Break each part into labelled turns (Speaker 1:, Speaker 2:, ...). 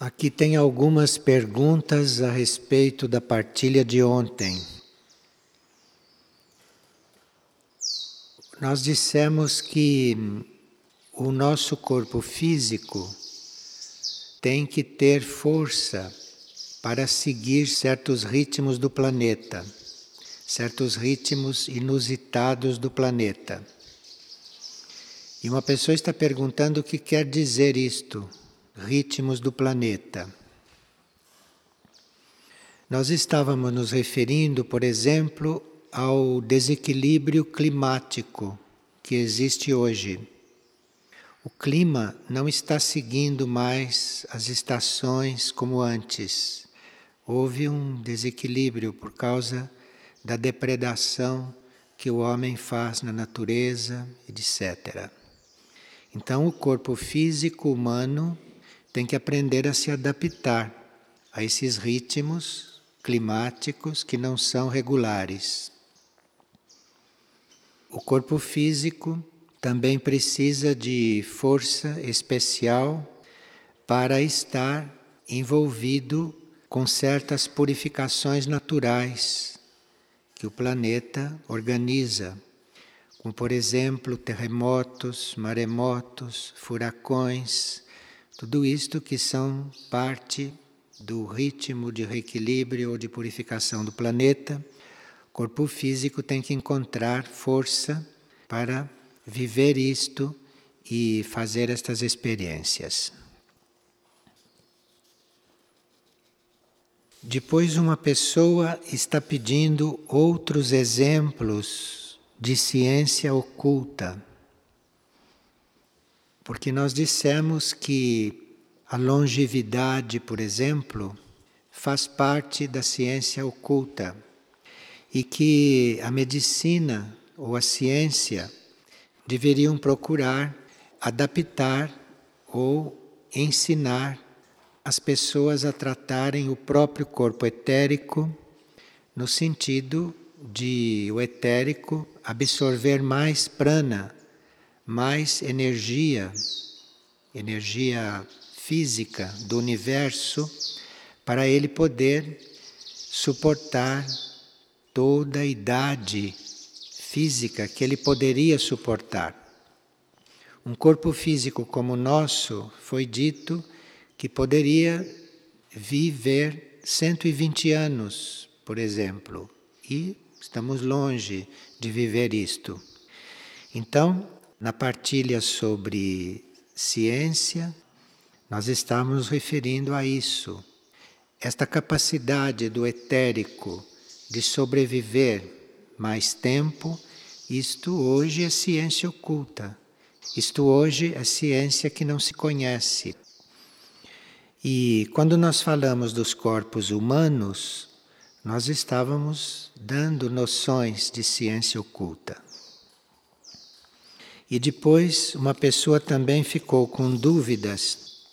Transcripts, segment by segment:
Speaker 1: Aqui tem algumas perguntas a respeito da partilha de ontem. Nós dissemos que o nosso corpo físico tem que ter força para seguir certos ritmos do planeta, certos ritmos inusitados do planeta. E uma pessoa está perguntando o que quer dizer isto, ritmos do planeta. Nós estávamos nos referindo, por exemplo, ao desequilíbrio climático que existe hoje. O clima não está seguindo mais as estações como antes. Houve um desequilíbrio por causa da depredação que o homem faz na natureza, etc. Então, o corpo físico humano tem que aprender a se adaptar a esses ritmos climáticos que não são regulares. O corpo físico também precisa de força especial para estar envolvido com certas purificações naturais que o planeta organiza, como por exemplo terremotos, maremotos, furacões, tudo isto que são parte do ritmo de reequilíbrio ou de purificação do planeta. O corpo físico tem que encontrar força para viver isto e fazer estas experiências. Depois, uma pessoa está pedindo outros exemplos de ciência oculta. Porque nós dissemos que a longevidade, por exemplo, faz parte da ciência oculta e que a medicina ou a ciência deveriam procurar adaptar ou ensinar as pessoas a tratarem o próprio corpo etérico no sentido de o etérico absorver mais prana, mais energia, energia física do universo, para ele poder suportar toda a idade física que ele poderia suportar. Um corpo físico como o nosso, foi dito que poderia viver 120 anos, por exemplo, e estamos longe de viver isto. Então, na partilha sobre ciência, nós estamos referindo a isso. Esta capacidade do etérico de sobreviver mais tempo, isto hoje é ciência oculta. Isto hoje é ciência que não se conhece. E quando nós falamos dos corpos humanos, nós estávamos dando noções de ciência oculta. E depois uma pessoa também ficou com dúvidas.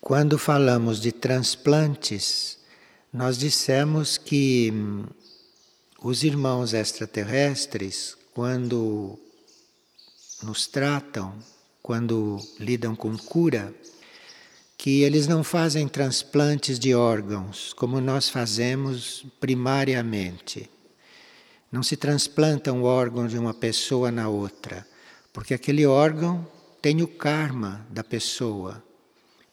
Speaker 1: Quando falamos de transplantes, nós dissemos que hum, os irmãos extraterrestres, quando nos tratam, quando lidam com cura, que eles não fazem transplantes de órgãos como nós fazemos primariamente. Não se transplanta um órgão de uma pessoa na outra, porque aquele órgão tem o karma da pessoa.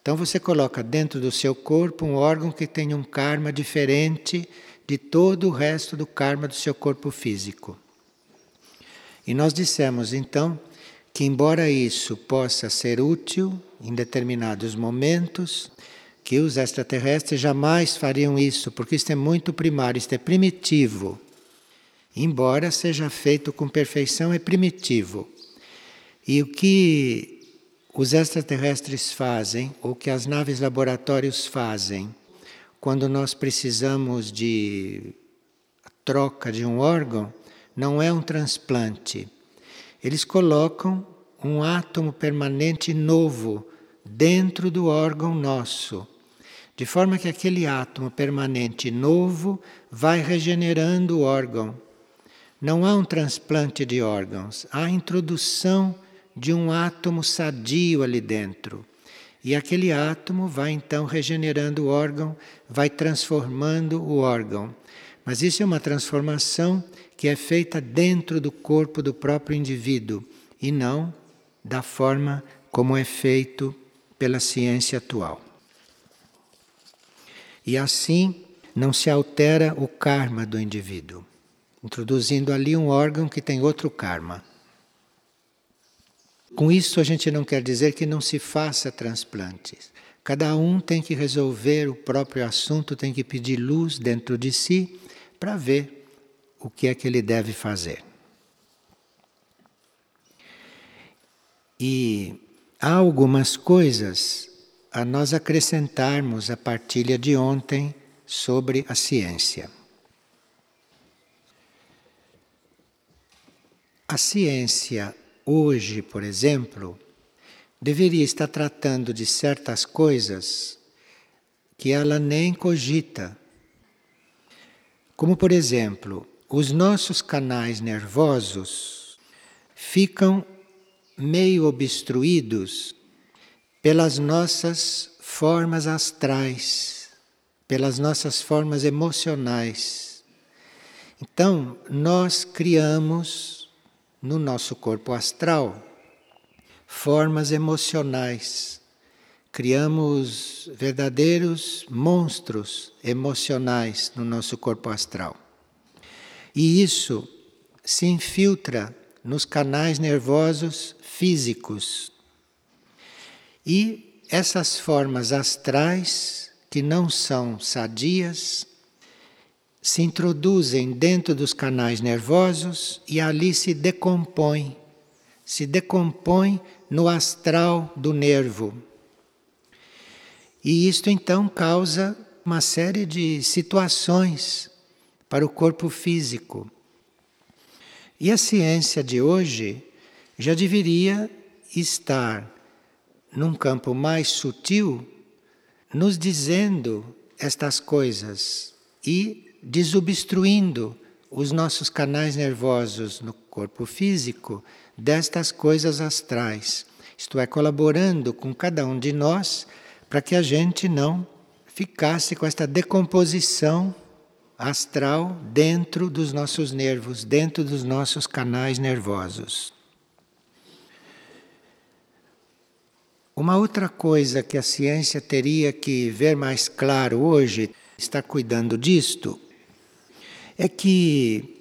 Speaker 1: Então você coloca dentro do seu corpo um órgão que tem um karma diferente de todo o resto do karma do seu corpo físico. E nós dissemos então que, embora isso possa ser útil em determinados momentos, que os extraterrestres jamais fariam isso, porque isso é muito primário, isso é primitivo. Embora seja feito com perfeição, é primitivo. E o que os extraterrestres fazem, ou que as naves laboratórios fazem, quando nós precisamos de troca de um órgão, não é um transplante. Eles colocam um átomo permanente novo dentro do órgão nosso, de forma que aquele átomo permanente novo vai regenerando o órgão. Não há um transplante de órgãos, há introdução de um átomo sadio ali dentro. E aquele átomo vai então regenerando o órgão, vai transformando o órgão. Mas isso é uma transformação que é feita dentro do corpo do próprio indivíduo e não da forma como é feito pela ciência atual. E assim não se altera o karma do indivíduo, introduzindo ali um órgão que tem outro karma. Com isso, a gente não quer dizer que não se faça transplantes. Cada um tem que resolver o próprio assunto, tem que pedir luz dentro de si para ver o que é que ele deve fazer. E há algumas coisas a nós acrescentarmos a partilha de ontem sobre a ciência. A ciência hoje, por exemplo, deveria estar tratando de certas coisas que ela nem cogita. Como, por exemplo, os nossos canais nervosos ficam meio obstruídos pelas nossas formas astrais, pelas nossas formas emocionais. Então, nós criamos no nosso corpo astral formas emocionais. Criamos verdadeiros monstros emocionais no nosso corpo astral. E isso se infiltra nos canais nervosos físicos. E essas formas astrais, que não são sadias, se introduzem dentro dos canais nervosos e ali se decompõem, se decompõem no astral do nervo. E isto então causa uma série de situações para o corpo físico. E a ciência de hoje já deveria estar num campo mais sutil, nos dizendo estas coisas e desobstruindo os nossos canais nervosos no corpo físico destas coisas astrais. Isto é, colaborando com cada um de nós para que a gente não ficasse com esta decomposição astral dentro dos nossos nervos, dentro dos nossos canais nervosos. Uma outra coisa que a ciência teria que ver mais claro hoje, está cuidando disto, é que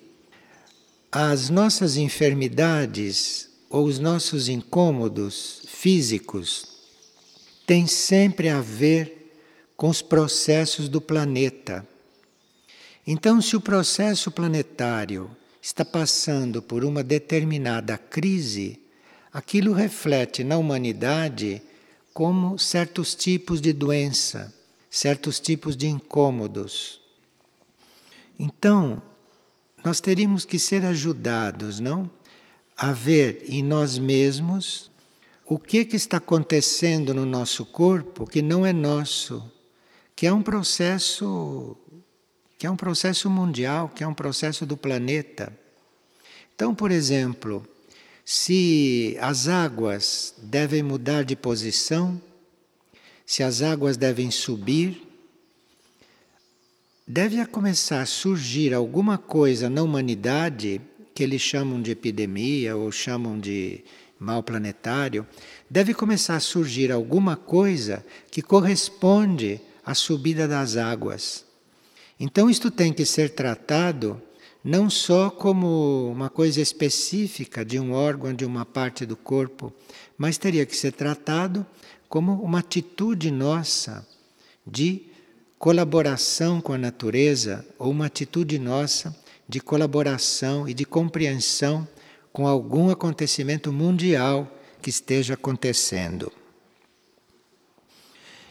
Speaker 1: as nossas enfermidades ou os nossos incômodos físicos têm sempre a ver com os processos do planeta. Então, se o processo planetário está passando por uma determinada crise, aquilo reflete na humanidade como certos tipos de doença, certos tipos de incômodos. Então, nós teríamos que ser ajudados, não? A ver em nós mesmos o que, que está acontecendo no nosso corpo que não é nosso, que é um processo que é um processo mundial, que é um processo do planeta. Então, por exemplo, se as águas devem mudar de posição, se as águas devem subir, deve começar a surgir alguma coisa na humanidade que eles chamam de epidemia ou chamam de mal planetário, deve começar a surgir alguma coisa que corresponde à subida das águas. Então isto tem que ser tratado não só como uma coisa específica de um órgão, de uma parte do corpo, mas teria que ser tratado como uma atitude nossa de colaboração com a natureza ou uma atitude nossa de colaboração e de compreensão com algum acontecimento mundial que esteja acontecendo.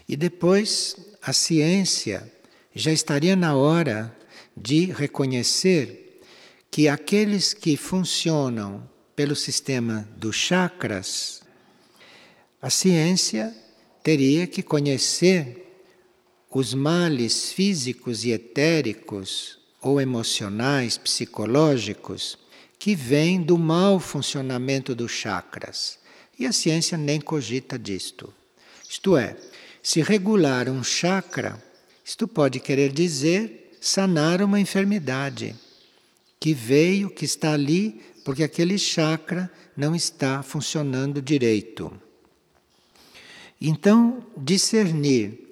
Speaker 1: E depois, a ciência já estaria na hora de reconhecer que aqueles que funcionam pelo sistema dos chakras, a ciência teria que conhecer os males físicos e etéricos ou emocionais, psicológicos, que vêm do mau funcionamento dos chakras. E a ciência nem cogita disto. Isto é, se regular um chakra, isto pode querer dizer sanar uma enfermidade que veio, que está ali, porque aquele chakra não está funcionando direito. Então, discernir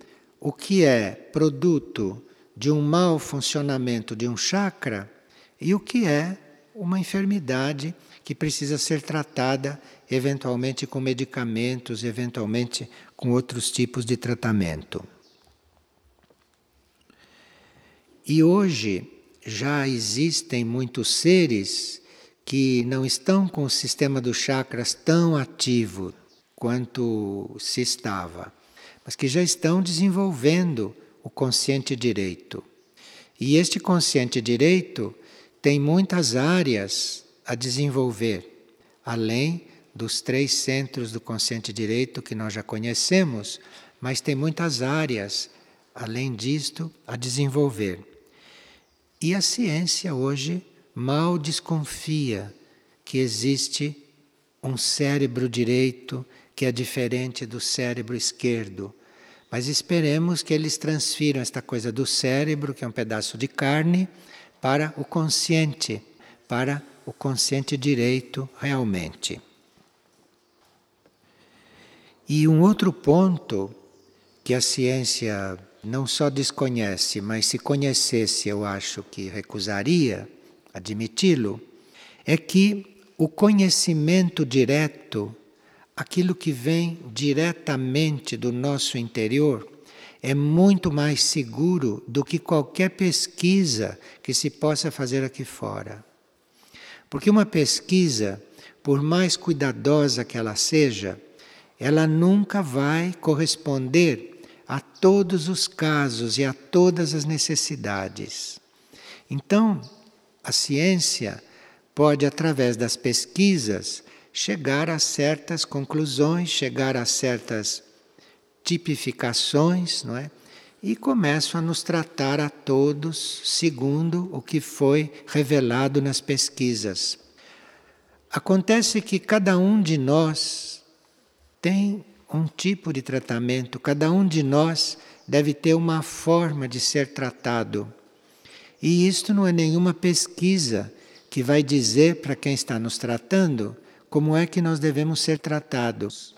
Speaker 1: o que é produto de um mau funcionamento de um chakra e o que é uma enfermidade que precisa ser tratada eventualmente com medicamentos, eventualmente com outros tipos de tratamento. E hoje já existem muitos seres que não estão com o sistema dos chakras tão ativo quanto se estava, mas que já estão desenvolvendo o consciente direito. E este consciente direito tem muitas áreas a desenvolver, além dos três centros do consciente direito que nós já conhecemos, mas tem muitas áreas, além disto, a desenvolver. E a ciência hoje mal desconfia que existe um cérebro direito que é diferente do cérebro esquerdo. Mas esperemos que eles transfiram esta coisa do cérebro, que é um pedaço de carne, para o consciente, para o consciente direito realmente. E um outro ponto que a ciência não só desconhece, mas se conhecesse, eu acho que recusaria admiti-lo, é que o conhecimento direto aquilo que vem diretamente do nosso interior é muito mais seguro do que qualquer pesquisa que se possa fazer aqui fora. Porque uma pesquisa, por mais cuidadosa que ela seja, ela nunca vai corresponder a todos os casos e a todas as necessidades. Então, a ciência pode, através das pesquisas, chegar a certas conclusões, chegar a certas tipificações, não é? E começam a nos tratar a todos segundo o que foi revelado nas pesquisas. Acontece que cada um de nós tem um tipo de tratamento, cada um de nós deve ter uma forma de ser tratado. E isto não é nenhuma pesquisa que vai dizer para quem está nos tratando como é que nós devemos ser tratados.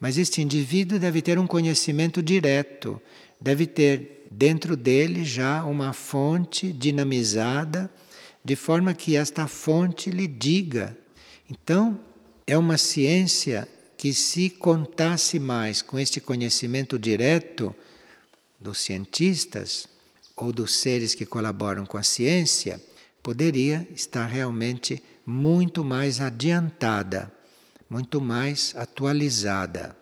Speaker 1: Mas este indivíduo deve ter um conhecimento direto, deve ter dentro dele já uma fonte dinamizada, de forma que esta fonte lhe diga. Então, é uma ciência que, se contasse mais com este conhecimento direto dos cientistas ou dos seres que colaboram com a ciência, poderia estar realmente muito mais adiantada, muito mais atualizada.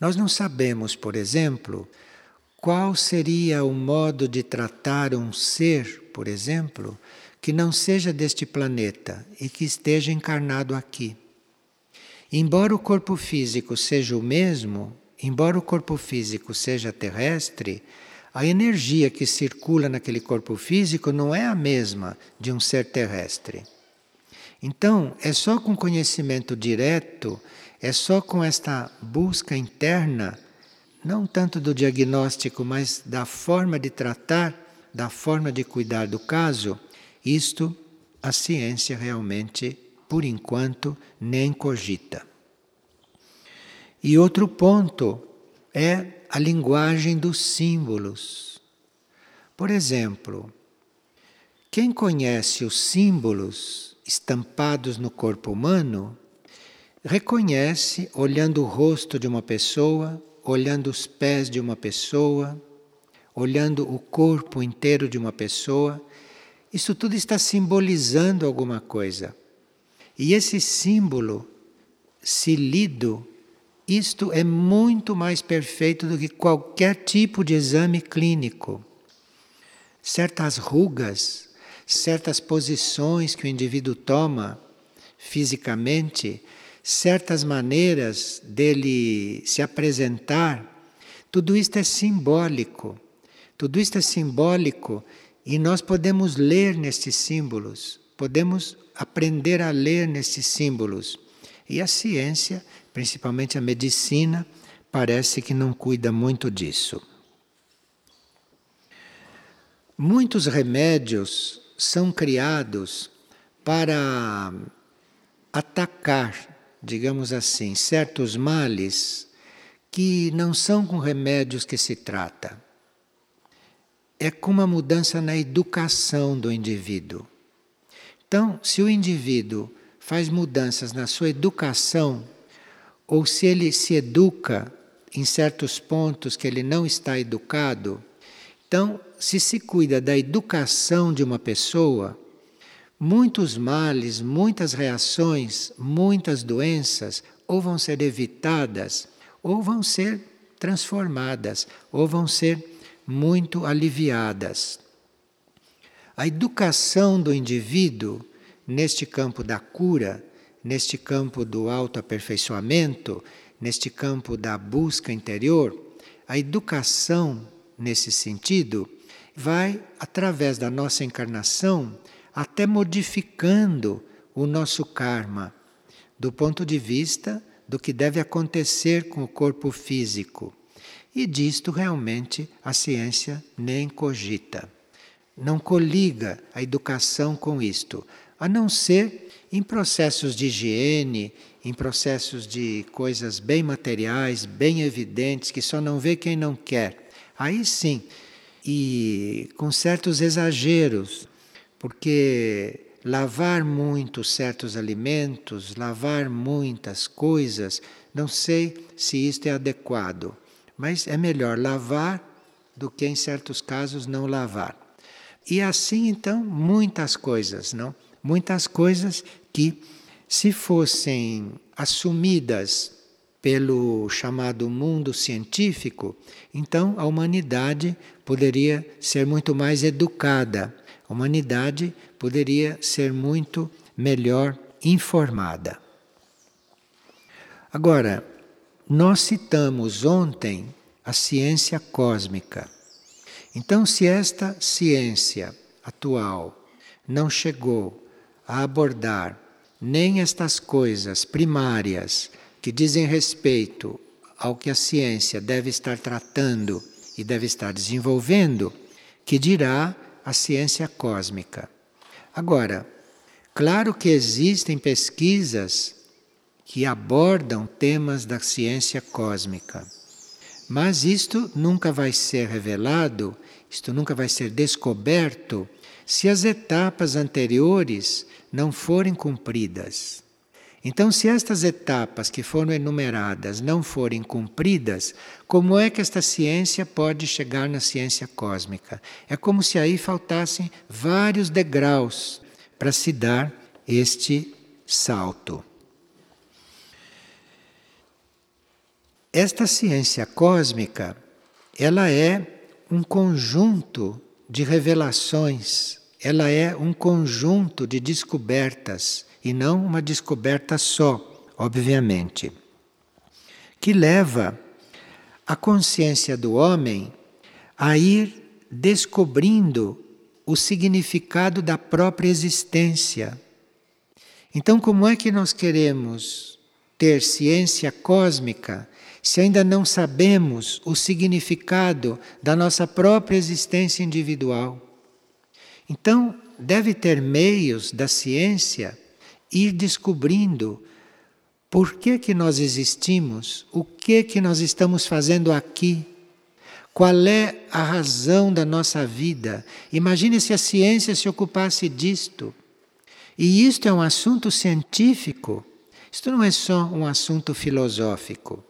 Speaker 1: Nós não sabemos, por exemplo, qual seria o modo de tratar um ser, por exemplo, que não seja deste planeta e que esteja encarnado aqui. Embora o corpo físico seja o mesmo, embora o corpo físico seja terrestre, a energia que circula naquele corpo físico não é a mesma de um ser terrestre. Então, é só com conhecimento direto, é só com esta busca interna, não tanto do diagnóstico, mas da forma de tratar, da forma de cuidar do caso, isto a ciência realmente, por enquanto, nem cogita. E outro ponto é a linguagem dos símbolos. Por exemplo, quem conhece os símbolos estampados no corpo humano, reconhece olhando o rosto de uma pessoa, olhando os pés de uma pessoa, olhando o corpo inteiro de uma pessoa, isso tudo está simbolizando alguma coisa. E esse símbolo, se lido, isto é muito mais perfeito do que qualquer tipo de exame clínico. Certas rugas certas posições que o indivíduo toma fisicamente, certas maneiras dele se apresentar, tudo isto é simbólico. Tudo isto é simbólico e nós podemos ler nestes símbolos, podemos aprender a ler nestes símbolos. E a ciência, principalmente a medicina, parece que não cuida muito disso. Muitos remédios são criados para atacar, digamos assim, certos males que não são com remédios que se trata. É com uma mudança na educação do indivíduo. Então, se o indivíduo faz mudanças na sua educação, ou se ele se educa em certos pontos que ele não está educado, então, se se cuida da educação de uma pessoa, muitos males, muitas reações, muitas doenças ou vão ser evitadas, ou vão ser transformadas, ou vão ser muito aliviadas. A educação do indivíduo neste campo da cura, neste campo do autoaperfeiçoamento, neste campo da busca interior, a educação nesse sentido vai, através da nossa encarnação, até modificando o nosso karma, do ponto de vista do que deve acontecer com o corpo físico. E disto realmente a ciência nem cogita. Não coliga a educação com isto, a não ser em processos de higiene, em processos de coisas bem materiais, bem evidentes, que só não vê quem não quer. Aí sim, e com certos exageros, porque lavar muito certos alimentos, lavar muitas coisas, não sei se isto é adequado, mas é melhor lavar do que em certos casos não lavar. E assim então muitas coisas, não? Muitas coisas que se fossem assumidas pelo chamado mundo científico, então a humanidade poderia ser muito mais educada, a humanidade poderia ser muito melhor informada. Agora, nós citamos ontem a ciência cósmica. Então, se esta ciência atual não chegou a abordar nem estas coisas primárias que dizem respeito ao que a ciência deve estar tratando e deve estar desenvolvendo, que dirá a ciência cósmica. Agora, claro que existem pesquisas que abordam temas da ciência cósmica, mas isto nunca vai ser revelado, isto nunca vai ser descoberto se as etapas anteriores não forem cumpridas. Então, se estas etapas que foram enumeradas não forem cumpridas, como é que esta ciência pode chegar na ciência cósmica? É como se aí faltassem vários degraus para se dar este salto. Esta ciência cósmica, ela é um conjunto de revelações, ela é um conjunto de descobertas e não uma descoberta só, obviamente, que leva a consciência do homem a ir descobrindo o significado da própria existência. Então, como é que nós queremos ter ciência cósmica se ainda não sabemos o significado da nossa própria existência individual? Então, deve ter meios da ciência ir descobrindo por que que nós existimos, o que que nós estamos fazendo aqui, qual é a razão da nossa vida. Imagine se a ciência se ocupasse disto. E isto é um assunto científico. Isto não é só um assunto filosófico.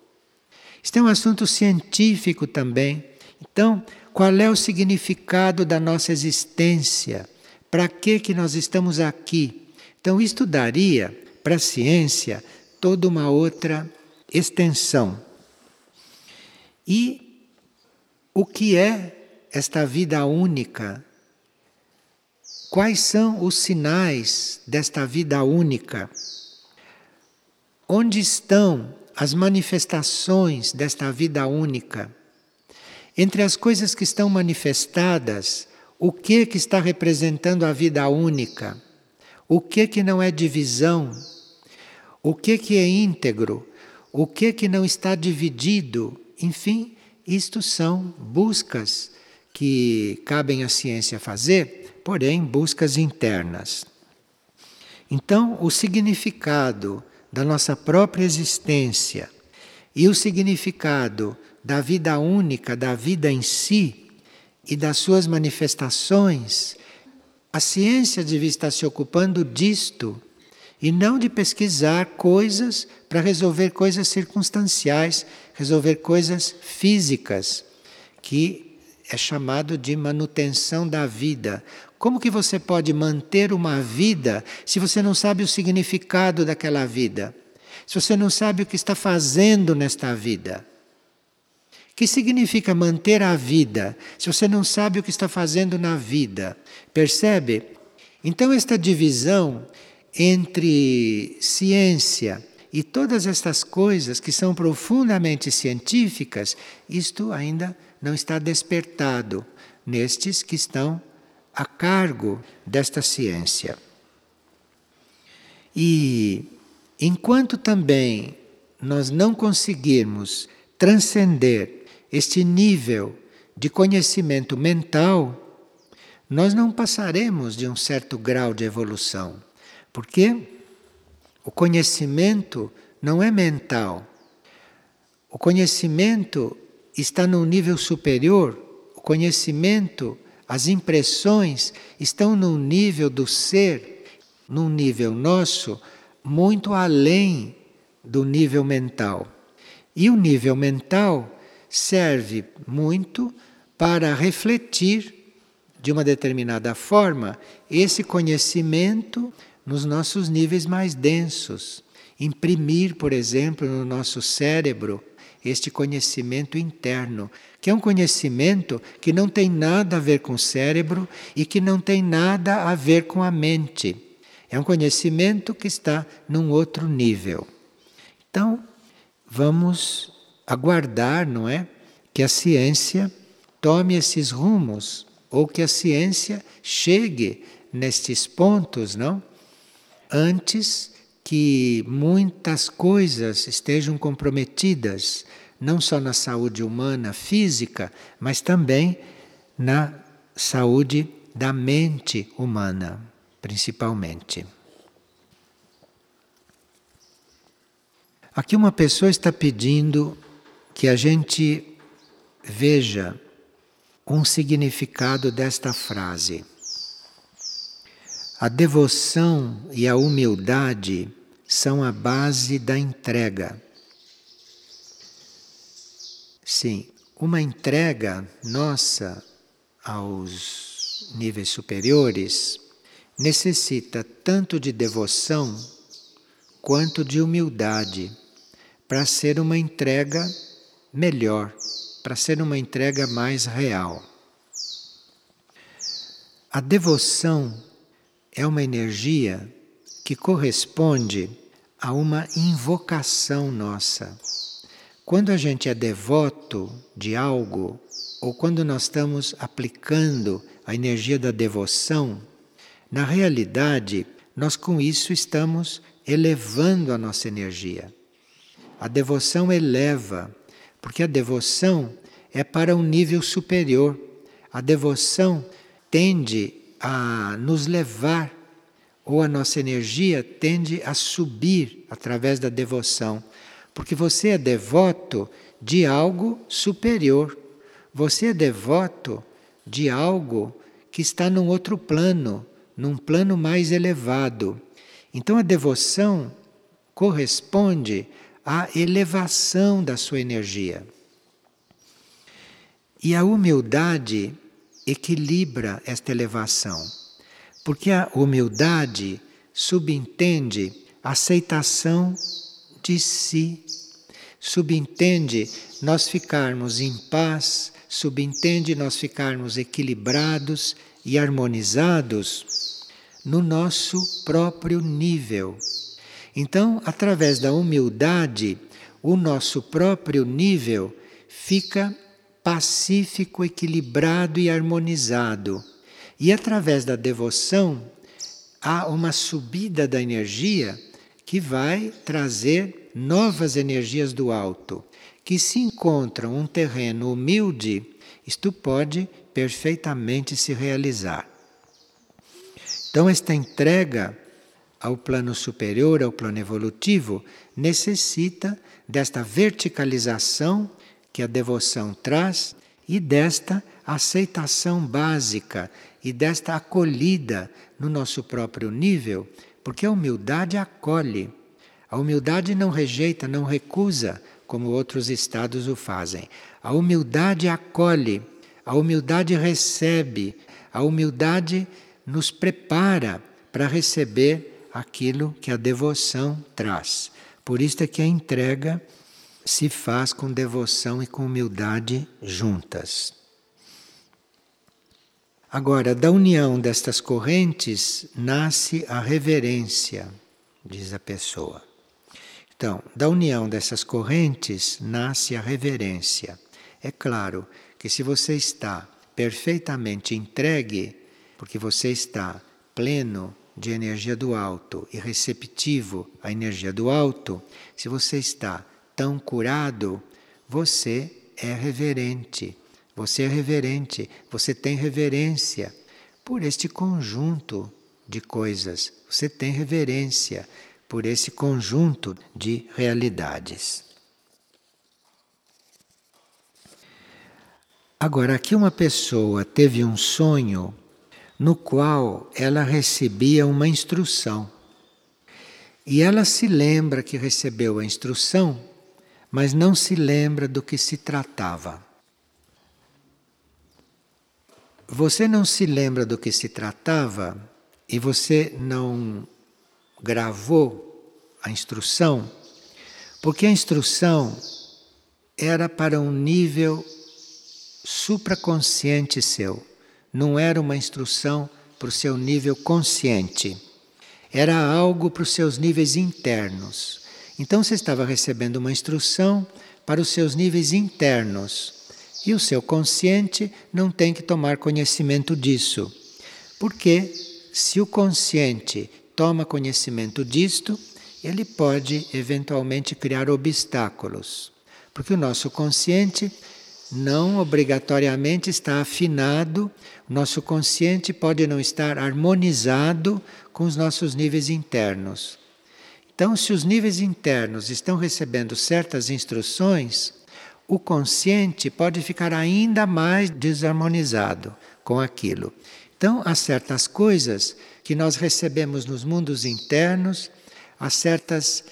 Speaker 1: Isto é um assunto científico também. Então, qual é o significado da nossa existência? Para que que nós estamos aqui? Então, isto daria para a ciência toda uma outra extensão. E o que é esta vida única? Quais são os sinais desta vida única? Onde estão as manifestações desta vida única? Entre as coisas que estão manifestadas, o que que está representando a vida única? O que que não é divisão? O que que é íntegro? o que que não está dividido. Enfim, isto são buscas que cabem à ciência fazer, porém buscas internas. Então, o significado da nossa própria existência e o significado da vida única, da vida em si e das suas manifestações, a ciência devia estar se ocupando disto e não de pesquisar coisas para resolver coisas circunstanciais, resolver coisas físicas, que é chamado de manutenção da vida. Como que você pode manter uma vida se você não sabe o significado daquela vida? Se você não sabe o que está fazendo nesta vida? Que significa manter a vida se você não sabe o que está fazendo na vida? Percebe? Então, esta divisão entre ciência e todas estas coisas que são profundamente científicas, isto ainda não está despertado nestes que estão a cargo desta ciência. E enquanto também nós não conseguirmos transcender este nível de conhecimento mental, nós não passaremos de um certo grau de evolução. Porque o conhecimento não é mental. O conhecimento está num nível superior. O conhecimento, as impressões estão num nível do ser, num nível nosso, muito além do nível mental. E o nível mental serve muito para refletir de uma determinada forma esse conhecimento nos nossos níveis mais densos. Imprimir, por exemplo, no nosso cérebro este conhecimento interno, que é um conhecimento que não tem nada a ver com o cérebro e que não tem nada a ver com a mente. É um conhecimento que está num outro nível. Então, vamos aguardar, não é? Que a ciência tome esses rumos, ou que a ciência chegue nestes pontos, não? antes que muitas coisas estejam comprometidas, não só na saúde humana física, mas também na saúde da mente humana, principalmente. Aqui uma pessoa está pedindo que a gente veja um significado desta frase. A devoção e a humildade são a base da entrega. Sim, uma entrega nossa aos níveis superiores necessita tanto de devoção quanto de humildade para ser uma entrega melhor, para ser uma entrega mais real. A devoção é uma energia que corresponde a uma invocação nossa. Quando a gente é devoto de algo, ou quando nós estamos aplicando a energia da devoção, na realidade, nós com isso estamos elevando a nossa energia. A devoção eleva, porque a devoção é para um nível superior. A devoção tende a nos levar, ou a nossa energia tende a subir através da devoção, porque você é devoto de algo superior, você é devoto de algo que está num outro plano, num plano mais elevado. Então a devoção corresponde à elevação da sua energia. E a humildade equilibra esta elevação. Porque a humildade subentende a aceitação de si, subentende nós ficarmos em paz, subentende nós ficarmos equilibrados e harmonizados no nosso próprio nível. Então, através da humildade, o nosso próprio nível fica pacífico, equilibrado e harmonizado. E através da devoção há uma subida da energia que vai trazer novas energias do alto, que se encontram um terreno humilde, isto pode perfeitamente se realizar. Então, esta entrega ao plano superior, ao plano evolutivo, necessita desta verticalização que a devoção traz e desta aceitação básica e desta acolhida no nosso próprio nível, porque a humildade acolhe. A humildade não rejeita, não recusa, como outros estados o fazem. A humildade acolhe, a humildade recebe, a humildade nos prepara para receber aquilo que a devoção traz. Por isso é que a entrega se faz com devoção e com humildade juntas. Agora, da união destas correntes nasce a reverência, diz a pessoa. Então, da união dessas correntes nasce a reverência. É claro que se você está perfeitamente entregue, porque você está pleno de energia do alto e receptivo à energia do alto, se você está tão curado, você é reverente você é reverente, você tem reverência por este conjunto de coisas. Você tem reverência por esse conjunto de realidades. Agora, aqui uma pessoa teve um sonho no qual ela recebia uma instrução. E ela se lembra que recebeu a instrução, mas não se lembra do que se tratava. você não se lembra do que se tratava e você não gravou a instrução, porque a instrução era para um nível supraconsciente seu, não era uma instrução para o seu nível consciente, era algo para os seus níveis internos. Então você estava recebendo uma instrução para os seus níveis internos e o seu consciente não tem que tomar conhecimento disso. Porque se o consciente toma conhecimento disto, ele pode eventualmente criar obstáculos. Porque o nosso consciente não obrigatoriamente está afinado, nosso consciente pode não estar harmonizado com os nossos níveis internos. Então, se os níveis internos estão recebendo certas instruções, o consciente pode ficar ainda mais desarmonizado com aquilo. Então, há certas coisas que nós recebemos nos mundos internos, há certas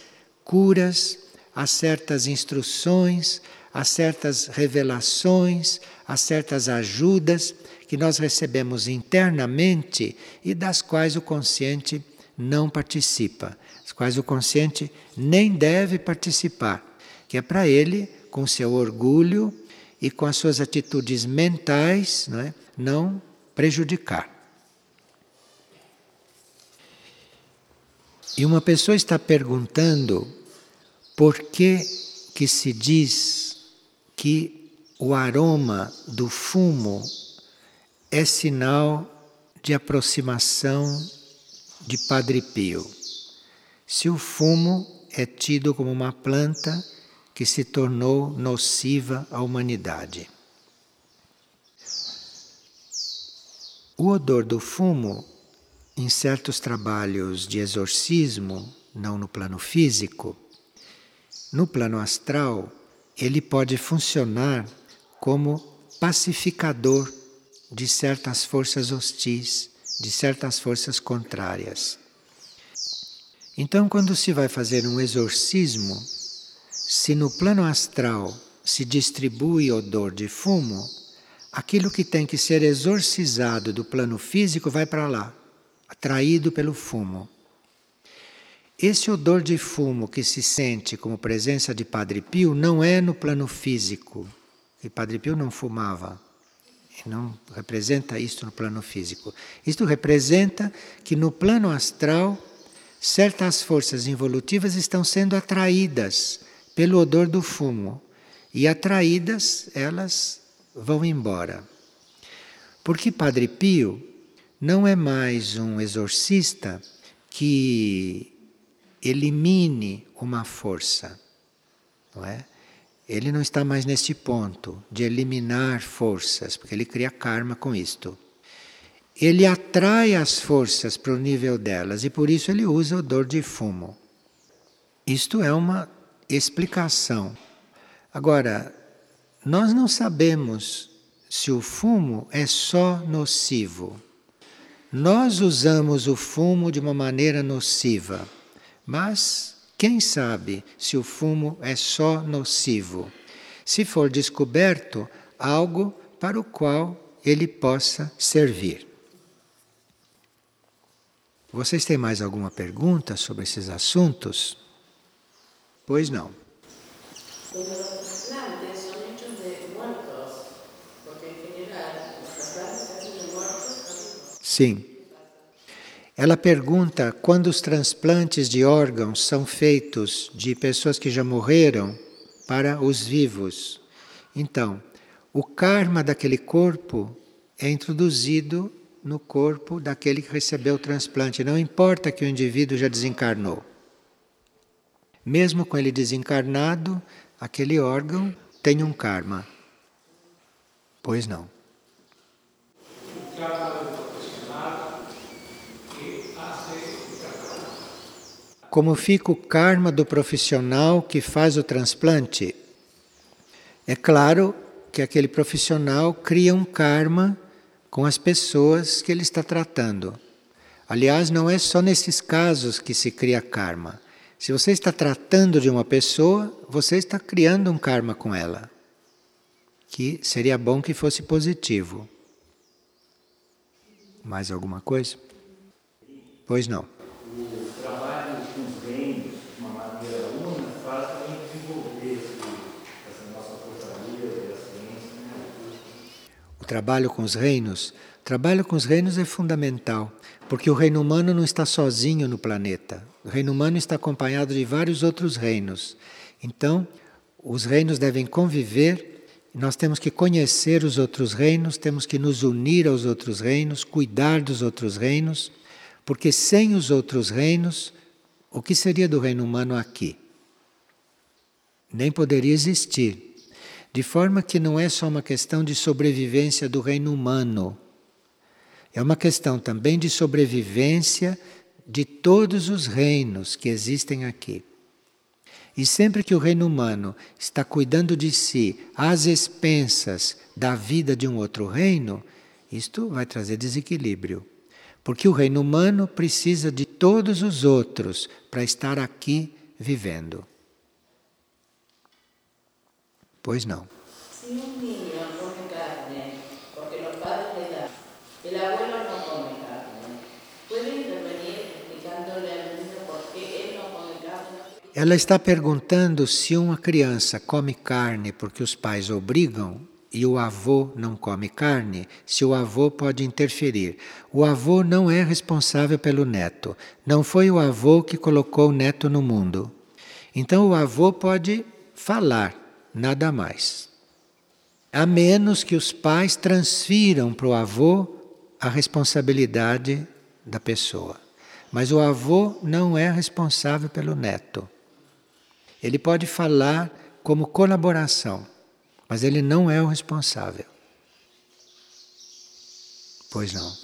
Speaker 1: curas, há certas instruções, há certas revelações, há certas ajudas que nós recebemos internamente e das quais o consciente não participa, das quais o consciente nem deve participar, que é para ele com seu orgulho e com as suas atitudes mentais, não, é? não prejudicar. E uma pessoa está perguntando por que que se diz que o aroma do fumo é sinal de aproximação de Padre Pio. Se o fumo é tido como uma planta que se tornou nociva à humanidade. O odor do fumo, em certos trabalhos de exorcismo, não no plano físico, no plano astral, ele pode funcionar como pacificador de certas forças hostis, de certas forças contrárias. Então, quando se vai fazer um exorcismo, se no plano astral se distribui odor de fumo, aquilo que tem que ser exorcizado do plano físico vai para lá, atraído pelo fumo. Esse odor de fumo que se sente como presença de Padre Pio não é no plano físico. E Padre Pio não fumava. Não representa isto no plano físico. Isto representa que no plano astral certas forças involutivas estão sendo atraídas pelo odor do fumo e atraídas elas vão embora. Porque Padre Pio não é mais um exorcista que elimine uma força, não é? Ele não está mais neste ponto de eliminar forças, porque ele cria karma com isto. Ele atrai as forças para o nível delas e por isso ele usa o odor de fumo. Isto é uma explicação. Agora, nós não sabemos se o fumo é só nocivo. Nós usamos o fumo de uma maneira nociva, mas quem sabe se o fumo é só nocivo? Se for descoberto algo para o qual ele possa servir. Vocês têm mais alguma pergunta sobre esses assuntos? Pois não. Sim. Ela pergunta quando os transplantes de órgãos são feitos de pessoas que já morreram para os vivos. Então, o karma daquele corpo é introduzido no corpo daquele que recebeu o transplante. Não importa que o indivíduo já desencarnou. Mesmo com ele desencarnado, aquele órgão tem um karma. Pois não. Como fica o karma do profissional que faz o transplante? É claro que aquele profissional cria um karma com as pessoas que ele está tratando. Aliás, não é só nesses casos que se cria karma. Se você está tratando de uma pessoa, você está criando um karma com ela, que seria bom que fosse positivo. Mais alguma coisa? Pois não. o trabalho com os reinos, o trabalho com os reinos é fundamental, porque o reino humano não está sozinho no planeta. O reino humano está acompanhado de vários outros reinos. Então, os reinos devem conviver, nós temos que conhecer os outros reinos, temos que nos unir aos outros reinos, cuidar dos outros reinos, porque sem os outros reinos, o que seria do reino humano aqui? Nem poderia existir. De forma que não é só uma questão de sobrevivência do reino humano, é uma questão também de sobrevivência de todos os reinos que existem aqui. E sempre que o reino humano está cuidando de si às expensas da vida de um outro reino, isto vai trazer desequilíbrio. Porque o reino humano precisa de todos os outros para estar aqui vivendo. Pois não. Se um niño come carne, porque os padres le dan, el abuelo não come carne, ¿puede intervenir explicándole al niño por qué él não come carne? Ela está perguntando se uma criança come carne porque os pais obrigam e o avô não come carne, se o avô pode interferir. O avô não é responsável pelo neto. Não foi o avô que colocou o neto no mundo. Então o avô pode falar, nada mais. A menos que os pais transfiram para o avô a responsabilidade da pessoa. Mas o avô não é responsável pelo neto. Ele pode falar como colaboração, mas ele não é o responsável. Pois não.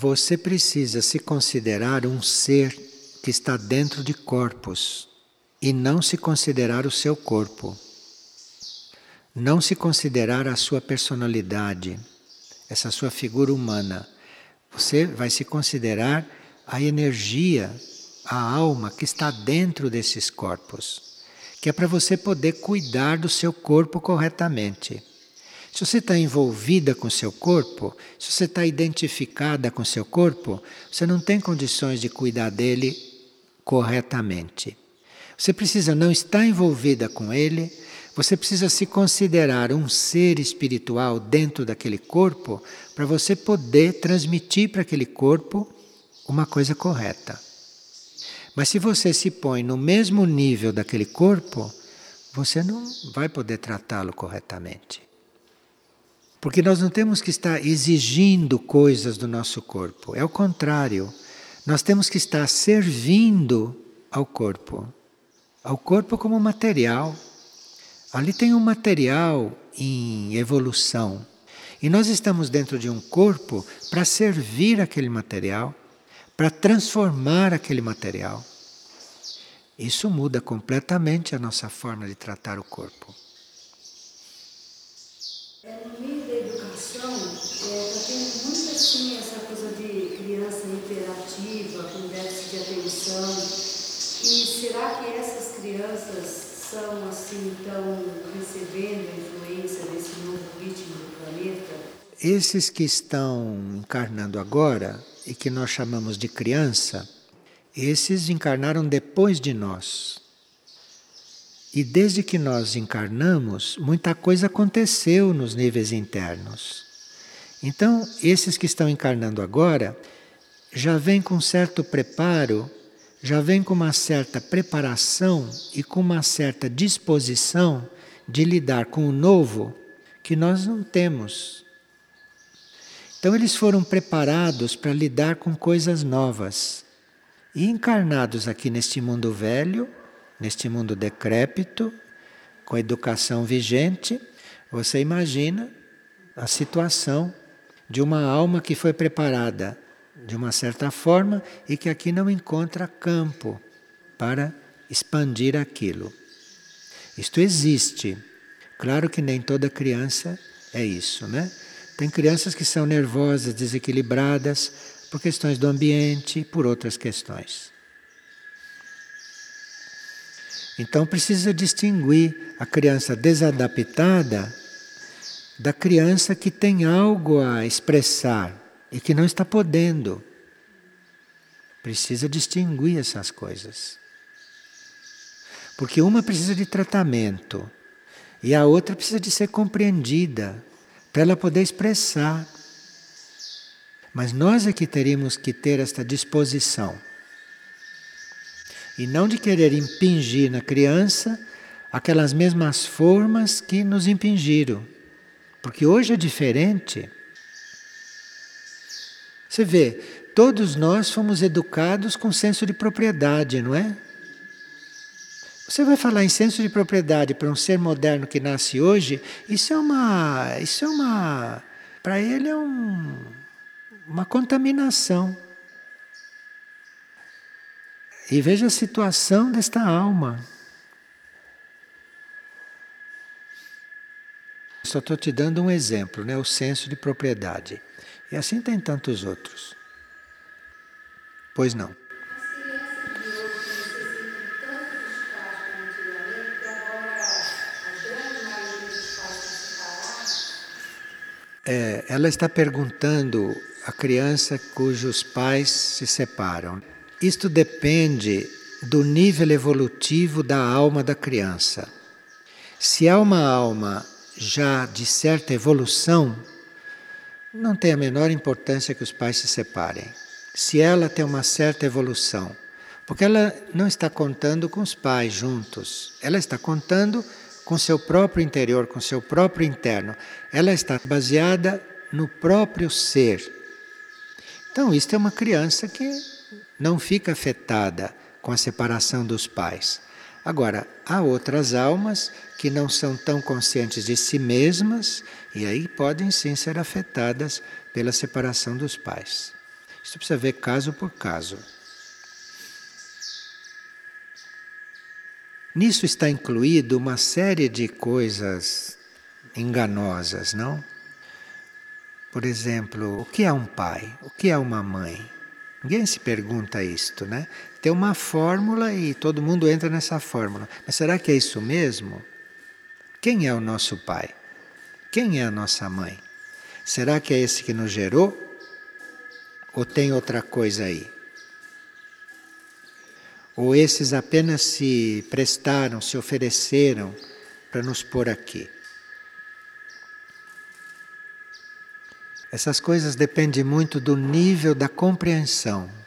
Speaker 1: Você precisa se considerar um ser que está dentro de corpos e não se considerar o seu corpo. Não se considerar a sua personalidade, essa sua figura humana. Você vai se considerar a energia, a alma que está dentro desses corpos, que é para você poder cuidar do seu corpo corretamente. Se você está envolvida com seu corpo, se você está identificada com seu corpo, você não tem condições de cuidar dele corretamente. Você precisa não estar envolvida com ele, você precisa se considerar um ser espiritual dentro daquele corpo para você poder transmitir para aquele corpo uma coisa correta. Mas se você se põe no mesmo nível daquele corpo, você não vai poder tratá-lo corretamente. Porque nós não temos que estar exigindo coisas do nosso corpo, é o contrário. Nós temos que estar servindo ao corpo, ao corpo como material. Ali tem um material em evolução. E nós estamos dentro de um corpo para servir aquele material, para transformar aquele material. Isso muda completamente a nossa forma de tratar o corpo.
Speaker 2: É, no meio da educação, é, tá assim essa coisa de criança hiperativa, com déficit de atenção. E será que essas crianças são assim, estão recebendo a influência desse novo ritmo do planeta?
Speaker 1: Esses que estão encarnando agora e que nós chamamos de criança, esses encarnaram depois de nós. E desde que nós encarnamos, muita coisa aconteceu nos níveis internos. Então, esses que estão encarnando agora já vêm com certo preparo já vem com uma certa preparação e com uma certa disposição de lidar com o novo que nós não temos. Então, eles foram preparados para lidar com coisas novas. E encarnados aqui neste mundo velho, neste mundo decrépito, com a educação vigente, você imagina a situação de uma alma que foi preparada de uma certa forma e que aqui não encontra campo para expandir aquilo. Isto existe. Claro que nem toda criança é isso, né? Tem crianças que são nervosas, desequilibradas por questões do ambiente por outras questões. Então precisa distinguir a criança desadaptada da criança que tem algo a expressar e que não está podendo. Precisa distinguir essas coisas. Porque uma precisa de tratamento e a outra precisa de ser compreendida para ela poder expressar. Mas nós é que teríamos que ter esta disposição. E não de querer impingir na criança aquelas mesmas formas que nos impingiram. Porque hoje é diferente. Você vê, todos nós fomos educados com senso de propriedade, não é? Você vai falar em senso de propriedade para um ser moderno que nasce hoje, isso é uma. Isso é uma. Para ele é um, uma contaminação. E veja a situação desta alma. Só estou te dando um exemplo, né? o senso de propriedade. E assim tem tantos outros. Pois não. É, ela está perguntando a criança cujos pais se separam. Isto depende do nível evolutivo da alma da criança. Se há uma alma já de certa evolução, não tem a menor importância que os pais se separem. Se ela tem uma certa evolução, porque ela não está contando com os pais juntos, ela está contando com seu próprio interior, com seu próprio interno. Ela está baseada no próprio ser. Então, isto é uma criança que não fica afetada com a separação dos pais. Agora, há outras almas que não são tão conscientes de si mesmas e aí podem sim ser afetadas pela separação dos pais. Isso precisa ver caso por caso. Nisso está incluído uma série de coisas enganosas, não? Por exemplo, o que é um pai? O que é uma mãe? Ninguém se pergunta isto, né? Tem uma fórmula e todo mundo entra nessa fórmula. Mas será que é isso mesmo? Quem é o nosso pai? Quem é a nossa mãe? Será que é esse que nos gerou? Ou tem outra coisa aí? Ou esses apenas se prestaram, se ofereceram para nos pôr aqui? Essas coisas dependem muito do nível da compreensão